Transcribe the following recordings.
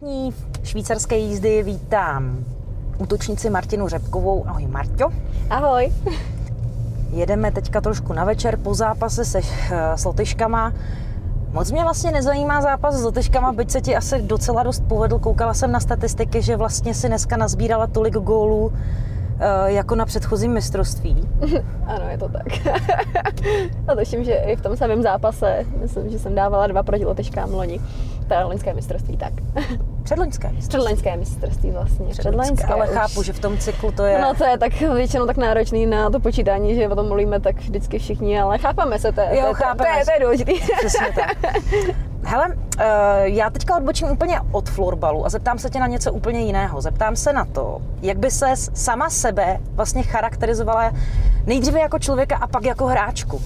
dnešní švýcarské jízdy vítám útočnici Martinu Řepkovou. Ahoj Marťo. Ahoj. Jedeme teďka trošku na večer po zápase se eh, s Lotyškama. Moc mě vlastně nezajímá zápas s Lotyškama, byť se ti asi docela dost povedl. Koukala jsem na statistiky, že vlastně si dneska nazbírala tolik gólů jako na předchozím mistrovství. ano, je to tak. A tuším, že i v tom samém zápase, myslím, že jsem dávala dva proti Lotyškám loni teda loňské mistrovství, tak. Předloňské mistrovství. Předloňské mistrovství vlastně. Předloňské, ale už. chápu, že v tom cyklu to je... No to je tak většinou tak náročný na to počítání, že o tom mluvíme tak vždycky všichni, ale chápeme se, to je, jo, to, chápeme. To, je, to je důležitý. Přesně tak. Hele, uh, já teďka odbočím úplně od florbalu a zeptám se tě na něco úplně jiného. Zeptám se na to, jak by se sama sebe vlastně charakterizovala nejdříve jako člověka a pak jako hráčku.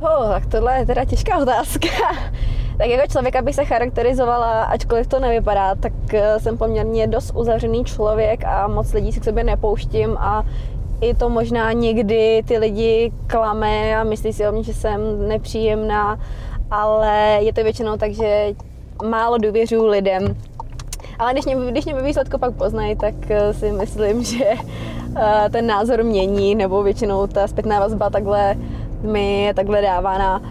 Oh, tak tohle je teda těžká otázka. tak jako člověka bych se charakterizovala, ačkoliv to nevypadá, tak eh, jsem poměrně dost uzavřený člověk a moc lidí si k sobě nepouštím a i to možná někdy ty lidi klame a myslí si o mě, že jsem nepříjemná, ale je to většinou tak, že málo důvěřuji lidem. Ale když mě, když mě výsledku pak poznají, tak eh, si myslím, že eh, ten názor mění, nebo většinou ta zpětná vazba takhle mi je takhle dávána.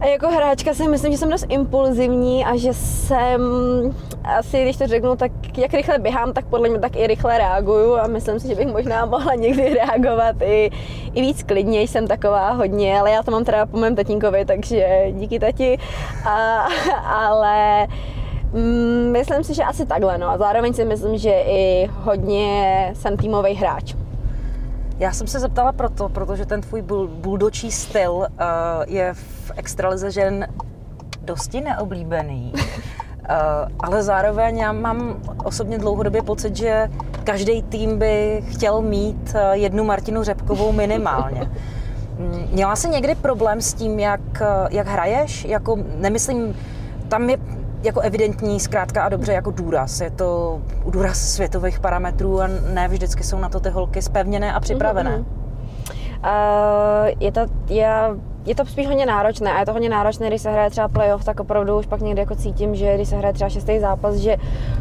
A jako hráčka si myslím, že jsem dost impulzivní a že jsem asi, když to řeknu, tak jak rychle běhám, tak podle mě tak i rychle reaguju a myslím si, že bych možná mohla někdy reagovat i, i víc klidně, jsem taková hodně, ale já to mám teda po mém tatínkovi, takže díky tati. A, ale mm, myslím si, že asi takhle, no a zároveň si myslím, že i hodně jsem týmový hráč. Já jsem se zeptala proto, protože ten tvůj buldočí styl uh, je v extralize žen dosti neoblíbený. Uh, ale zároveň já mám osobně dlouhodobě pocit, že každý tým by chtěl mít uh, jednu Martinu Řepkovou minimálně. Měla jsi někdy problém s tím, jak, jak hraješ? Jako, nemyslím, tam je jako evidentní zkrátka a dobře jako důraz. Je to důraz světových parametrů a ne vždycky jsou na to ty holky spevněné a připravené. Mm-hmm. Uh, je to, já je to spíš hodně náročné a je to hodně náročné, když se hraje třeba playoff, tak opravdu už pak někdy jako cítím, že když se hraje třeba šestý zápas, že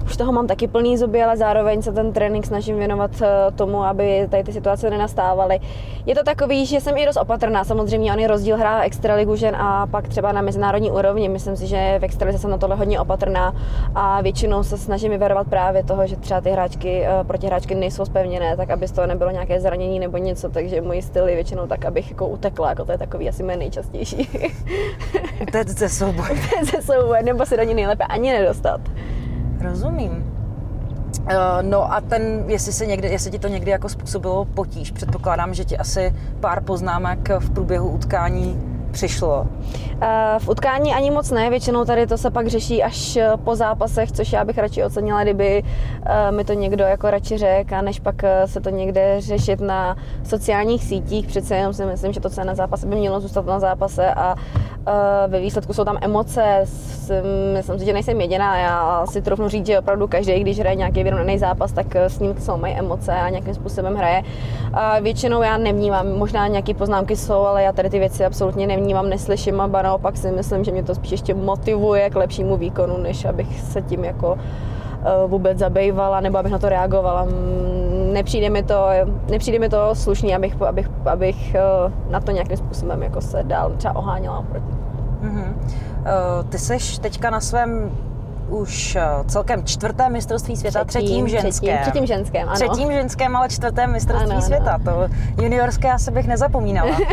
už toho mám taky plný zuby, ale zároveň se ten trénink snažím věnovat eh, tomu, aby tady ty situace nenastávaly. Je to takový, že jsem i dost opatrná, samozřejmě on je rozdíl hrá extraligu žen a pak třeba na mezinárodní úrovni. Myslím si, že v extralize jsem na tohle hodně opatrná a většinou se snažím vyvarovat právě toho, že třeba ty hráčky, eh, protihráčky nejsou spevněné, tak aby z toho nebylo nějaké zranění nebo něco, takže můj styl je většinou tak, abych jako utekla, jako to je takový asi je nejčastější. Je ze souboje. je ze souboje, nebo se do ní nejlépe ani nedostat. Rozumím. Uh, no a ten, jestli, se někdy, jestli ti to někdy jako způsobilo potíž, předpokládám, že ti asi pár poznámek v průběhu utkání přišlo? Eh, v utkání ani moc ne, většinou tady to se pak řeší až eh, po zápasech, což já bych radši ocenila, kdyby eh, mi to někdo jako radši řekl, než pak se to někde řešit na sociálních sítích. Přece jenom si myslím, že to, co je na zápase, by mělo zůstat na zápase a ve výsledku jsou tam emoce. Myslím si, že nejsem jediná. Já si trofnu říct, že opravdu každý, když hraje nějaký vyrovnaný zápas, tak s ním jsou mají emoce a nějakým způsobem hraje. A většinou já nevnímám, možná nějaké poznámky jsou, ale já tady ty věci absolutně nevnímám neslyším a naopak si myslím, že mě to spíš ještě motivuje k lepšímu výkonu, než abych se tím jako eh, vůbec zabývala nebo abych na to reagovala. Nepřijde mi to, nepřijde mi to slušný, abych, abych, abych eh, na to nějakým způsobem jako se dál třeba oháněla oproti. Mm-hmm. Ty seš teďka na svém už eh, celkem čtvrté mistrovství světa, třetím, třetím ženském. Třetím, třetím ženském, ano. Třetím ženském, ale čtvrtém mistrovství ano, světa. Ano. To juniorské asi bych nezapomínala.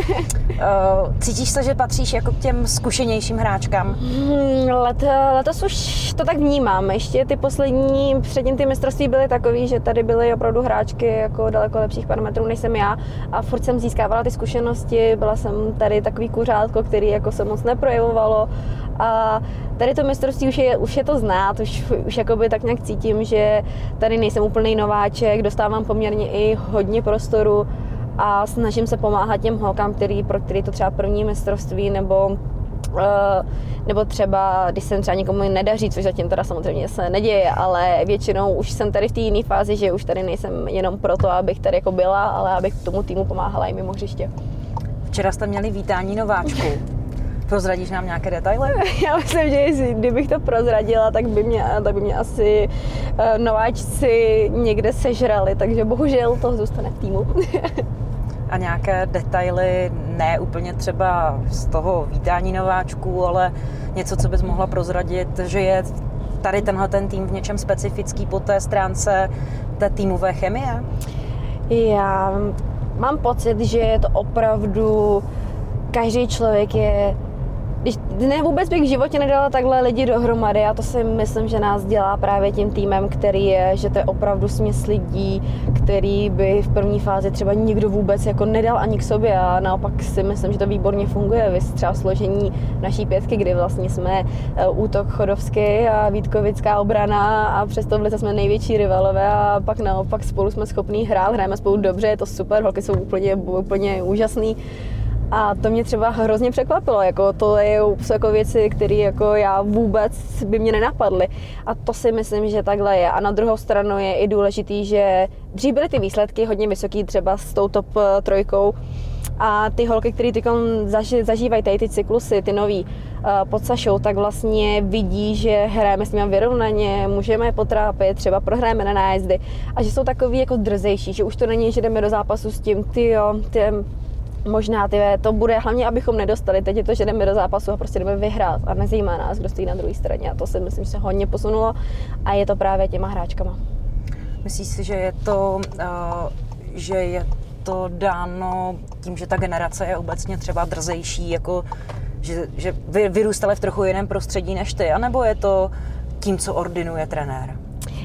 Eh, cítíš se, že patříš jako k těm zkušenějším hráčkám? Hmm, let, letos už to tak vnímám. Ještě ty poslední, předtím ty mistrovství byly takový, že tady byly opravdu hráčky jako daleko lepších parametrů než jsem já a furt jsem získávala ty zkušenosti, byla jsem tady takový kuřátko, který jako se moc neprojevovalo a tady to mistrovství už je, už je to znát, už, už jakoby tak nějak cítím, že tady nejsem úplný nováček, dostávám poměrně i hodně prostoru a snažím se pomáhat těm holkám, který, pro který to třeba první mistrovství nebo Uh, nebo třeba, když se třeba někomu nedaří, což zatím teda samozřejmě se neděje, ale většinou už jsem tady v té jiné fázi, že už tady nejsem jenom proto, abych tady jako byla, ale abych tomu týmu pomáhala i mimo hřiště. Včera jste měli vítání nováčku Prozradíš nám nějaké detaily? Já myslím, že jestli, kdybych to prozradila, tak by mě, tak by mě asi uh, nováčci někde sežrali, takže bohužel to zůstane v týmu. a nějaké detaily, ne úplně třeba z toho vítání nováčků, ale něco, co bys mohla prozradit, že je tady tenhle ten tým v něčem specifický po té stránce té týmové chemie? Já mám pocit, že je to opravdu, každý člověk je když ne, vůbec bych v životě nedala takhle lidi dohromady a to si myslím, že nás dělá právě tím týmem, který je, že to je opravdu směs lidí, který by v první fázi třeba nikdo vůbec jako nedal ani k sobě a naopak si myslím, že to výborně funguje. Vy třeba složení naší pětky, kdy vlastně jsme e, útok Chodovský a Vítkovická obrana a přesto v jsme největší rivalové a pak naopak spolu jsme schopní hrát, hrajeme spolu dobře, je to super, holky jsou úplně, úplně úžasný. A to mě třeba hrozně překvapilo, jako to jsou jako věci, které jako já vůbec by mě nenapadly. A to si myslím, že takhle je. A na druhou stranu je i důležitý, že dřív byly ty výsledky hodně vysoký, třeba s tou top eh, trojkou, a ty holky, které teď zažívají tady ty cyklusy, ty nový uh, pod Sašou, tak vlastně vidí, že hrajeme s nimi vyrovnaně, můžeme je potrápit, třeba prohrajeme na nájezdy a že jsou takový jako drzejší, že už to není, že jdeme do zápasu s tím, ty jo, ty možná ty to bude hlavně, abychom nedostali. Teď je to, že jdeme do zápasu a prostě jdeme vyhrát a nezajímá nás, kdo stojí na druhé straně. A to si myslím, že se hodně posunulo a je to právě těma hráčkama. Myslíš si, že je to, uh, že je to dáno tím, že ta generace je obecně třeba drzejší, jako že, že vy, vyrůstali v trochu jiném prostředí než ty, anebo je to tím, co ordinuje trenér?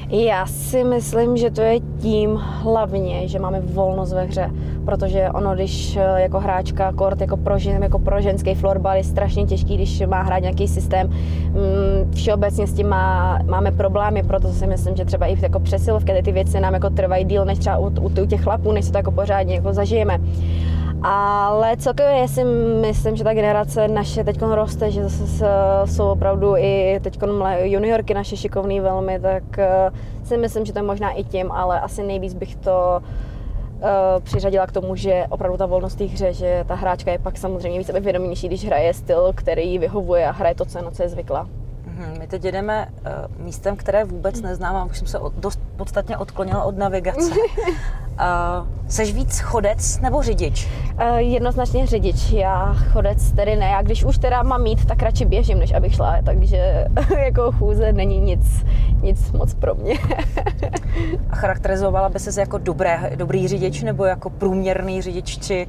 Já si myslím, že to je tím hlavně, že máme volnost ve hře, protože ono, když eh, jako hráčka kort jako pro, žen, jako pro ženský florbal je strašně těžký, když má hrát nějaký systém. Mm, všeobecně s tím má, máme problémy, proto si myslím, že třeba i jako přesilovky, ty věci nám jako trvají díl než třeba u, u, těch chlapů, než se to jako pořádně jako zažijeme. Ale celkově si myslím, že ta generace naše teď roste, že zase jsou opravdu i teď juniorky naše šikovný velmi, tak eh, si myslím, že to je možná i tím, ale asi nejvíc bych to uh, přiřadila k tomu, že opravdu ta volnost té hře, že ta hráčka je pak samozřejmě víc vědomější, když hraje styl, který vyhovuje a hraje to, co je, na co je zvyklá. Mhm, my teď jedeme uh, místem, které vůbec neznám a už jsem se dost podstatně odklonila od navigace. Uh, seš víc chodec nebo řidič? Uh, jednoznačně řidič. Já chodec tedy ne. Já když už teda mám mít, tak radši běžím, než abych šla. Takže jako chůze není nic, nic moc pro mě. A charakterizovala by se jako dobré, dobrý řidič nebo jako průměrný řidič, či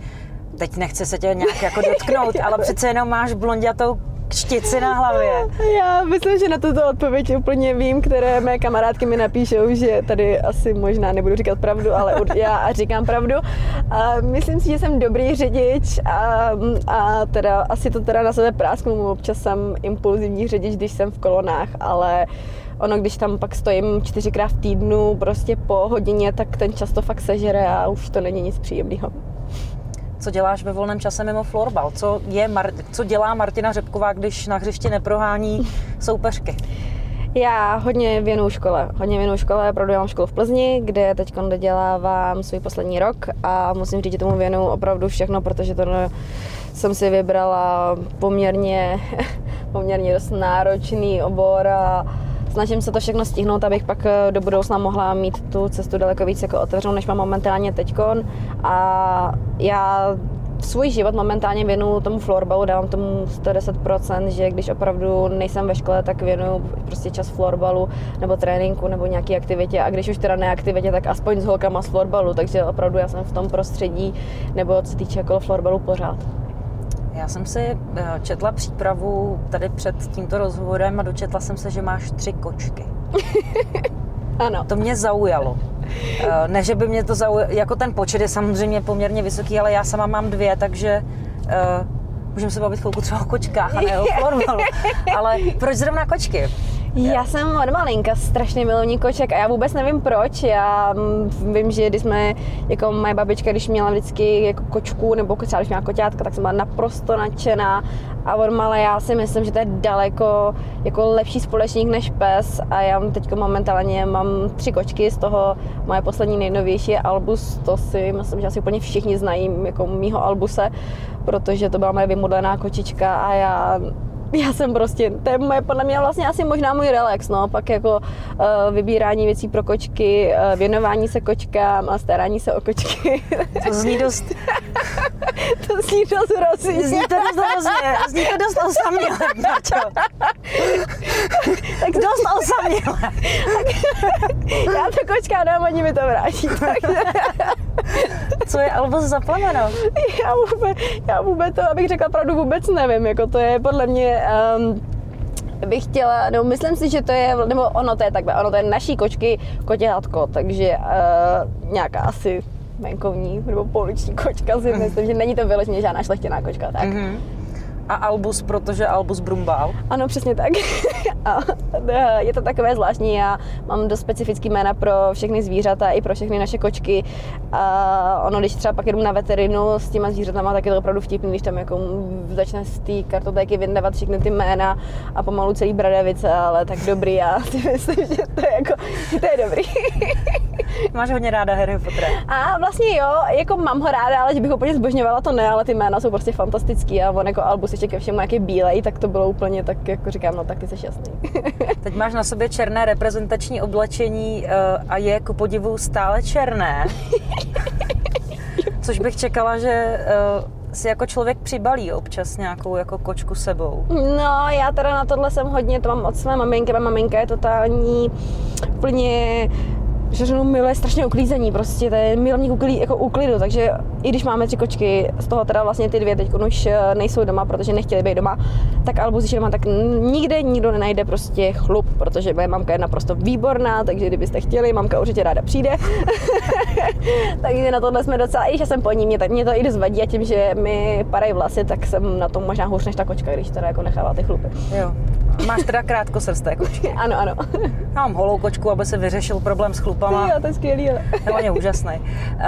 teď nechce se tě nějak jako dotknout, ale přece jenom máš blondětou štici na hlavě. Já myslím, že na tuto odpověď úplně vím, které mé kamarádky mi napíšou, že tady asi možná nebudu říkat pravdu, ale já říkám pravdu. A myslím si, že jsem dobrý řidič a, a teda asi to teda na sebe prásknu. Občas jsem impulzivní řidič, když jsem v kolonách, ale ono, když tam pak stojím čtyřikrát v týdnu prostě po hodině, tak ten čas to fakt sežere a už to není nic příjemného co děláš ve volném čase mimo florbal? Co, je, co dělá Martina Řepková, když na hřišti neprohání soupeřky? Já hodně věnuju škole. Hodně věnuju škole, opravdu mám školu v Plzni, kde teď dodělávám svůj poslední rok a musím říct, že tomu věnuju opravdu všechno, protože to jsem si vybrala poměrně, poměrně dost náročný obor a snažím se to všechno stihnout, abych pak eh, do budoucna mohla mít tu cestu daleko víc jako otevřenou, než mám momentálně teďkon. A já svůj život momentálně věnuju tomu florbalu, dávám tomu 110%, že když opravdu nejsem ve škole, tak věnuju prostě čas florbalu nebo tréninku nebo nějaký aktivitě a když už teda neaktivitě, tak aspoň s holkama z florbalu, takže opravdu já jsem v tom prostředí nebo co týče jako florbalu pořád. Já jsem si eh, četla přípravu tady před tímto rozhovorem a dočetla jsem se, že máš tři kočky. ano. To mě zaujalo. Eh, ne, že by mě to zaujalo, jako ten počet je samozřejmě poměrně vysoký, ale já sama mám dvě, takže uh, můžeme se bavit chvilku třeba o kočkách a ne o florbalu. Ale proč zrovna kočky? Já jsem od malinka strašně milovník koček a já vůbec nevím proč. Já vím, že když jsme, jako moje babička, když měla vždycky jako kočku nebo třeba když měla koťátka, tak jsem byla naprosto nadšená. A od malé já si myslím, že to je daleko jako lepší společník než pes. A já teď momentálně mám tři kočky, z toho moje poslední nejnovější je Albus, to si myslím, že asi úplně všichni znají jako mýho Albuse, protože to byla moje vymodlená kočička. A já já jsem prostě, to je moje, podle mě vlastně asi možná můj relax, no, pak jako uh, vybírání věcí pro kočky, uh, věnování se kočkám a starání se o kočky. To zní dost... to zní dost hrozně. Zní to dost hrozně, zní to dost osaměle, Nacho. tak dost osaměle. já to kočka dám, oni mi to vrátí. Co je Albus za plemeno? Já vůbec, já vůbec to, abych řekla pravdu, vůbec nevím. Jako to je podle mě um, bych chtěla, no myslím si, že to je, nebo ono to je takhle, ono to je naší kočky kotěhátko, takže uh, nějaká asi venkovní nebo pouliční kočka si myslím, že není to vyloženě žádná šlechtěná kočka, tak. Mm-hmm a Albus, protože Albus Brumbal. Ano, přesně tak. a je to takové zvláštní. Já mám dost specifický jména pro všechny zvířata i pro všechny naše kočky. A ono, když třeba pak jedu na veterinu s těma zvířatama, tak je to opravdu vtipný, když tam jako začne z té kartotéky vyndávat všechny ty jména a pomalu celý bradavice, ale tak dobrý. Já si myslím, že to je, jako, že to je dobrý. Máš hodně ráda Harry Pottera. A vlastně jo, jako mám ho ráda, ale že bych úplně zbožňovala, to ne, ale ty jména jsou prostě fantastický a on jako Albus ještě ke všemu, jak je bílej, tak to bylo úplně tak, jako říkám, no tak ty jsi jasný. Teď máš na sobě černé reprezentační oblečení uh, a je ku podivu stále černé. Což bych čekala, že uh, si jako člověk přibalí občas nějakou jako kočku sebou. No, já teda na tohle jsem hodně, to mám od své maminky, má maminka je totální úplně Žeřinu miluje strašně uklízení, prostě to je milovník uklí, jako úklidu, takže i když máme tři kočky, z toho teda vlastně ty dvě teď už eh, nejsou doma, protože nechtěli být doma, tak Albus, když doma, tak nikde nikdo nenajde prostě chlup, protože moje mamka je naprosto výborná, takže kdybyste chtěli, mamka určitě ráda přijde. takže na tohle jsme docela, i když já jsem po ní, mě, tak mě to i dost vadí a tím, že mi padají vlasy, tak jsem na tom možná hůř než ta kočka, když teda jako nechává ty chlupy. Jo. Máš teda krátkosrsté kočky. ano, ano. Já mám holou kočku, aby se vyřešil problém s chlupama. Jo, to je skvělý. Ale... On je úžasný. Uh,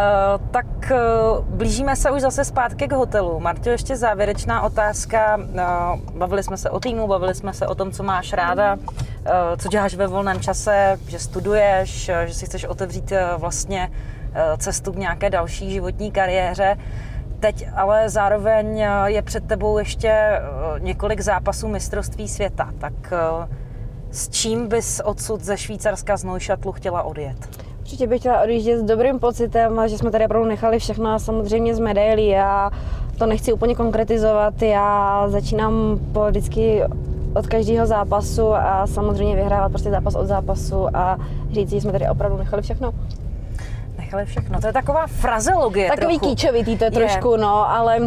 tak uh, blížíme se už zase zpátky k hotelu. Martě, ještě závěrečná otázka. Uh, bavili jsme se o týmu, bavili jsme se o tom, co máš ráda, uh, co děláš ve volném čase, že studuješ, že si chceš otevřít uh, vlastně cestu k nějaké další životní kariéře. Teď ale zároveň je před tebou ještě několik zápasů mistrovství světa. Tak s čím bys odsud ze Švýcarska z Neušatlu chtěla odjet? Určitě bych chtěla odjíždět s dobrým pocitem že jsme tady opravdu nechali všechno samozřejmě z medailí. Já to nechci úplně konkretizovat. Já začínám po vždycky od každého zápasu a samozřejmě vyhrávat prostě zápas od zápasu a říct, že jsme tady opravdu nechali všechno. Nechali všechno, to je taková frazeologie Takový trochu. kýčovitý to je trošku, no, ale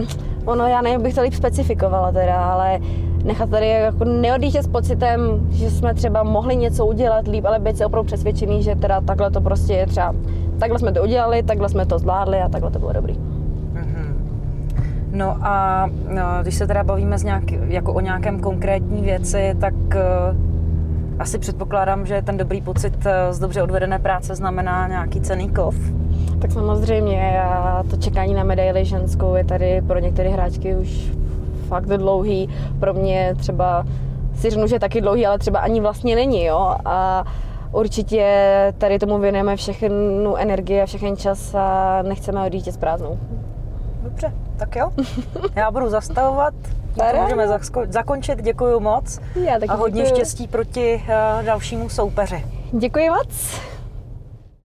ono, já nevím, bych to líp specifikovala teda, ale nechat tady jako neodjíždět s pocitem, že jsme třeba mohli něco udělat líp, ale být si opravdu přesvědčený, že teda takhle to prostě je třeba, takhle jsme to udělali, takhle jsme to zvládli a takhle to bylo dobrý. Mm-hmm. No a no, když se teda bavíme z nějak, jako o nějakém konkrétní věci, tak uh, asi předpokládám, že ten dobrý pocit uh, z dobře odvedené práce znamená nějaký cený kov. Tak samozřejmě, a to čekání na medaili ženskou je tady pro některé hráčky už fakt dlouhý. Pro mě třeba si řeknu, že taky dlouhý, ale třeba ani vlastně není, jo. A určitě tady tomu věnujeme všechnu energii a všechen čas a nechceme odjít s prázdnou. Dobře, tak jo. Já budu zastavovat. můžeme zakončit. Děkuji moc. Já taky a hodně děkuju. štěstí proti uh, dalšímu soupeři. Děkuji moc.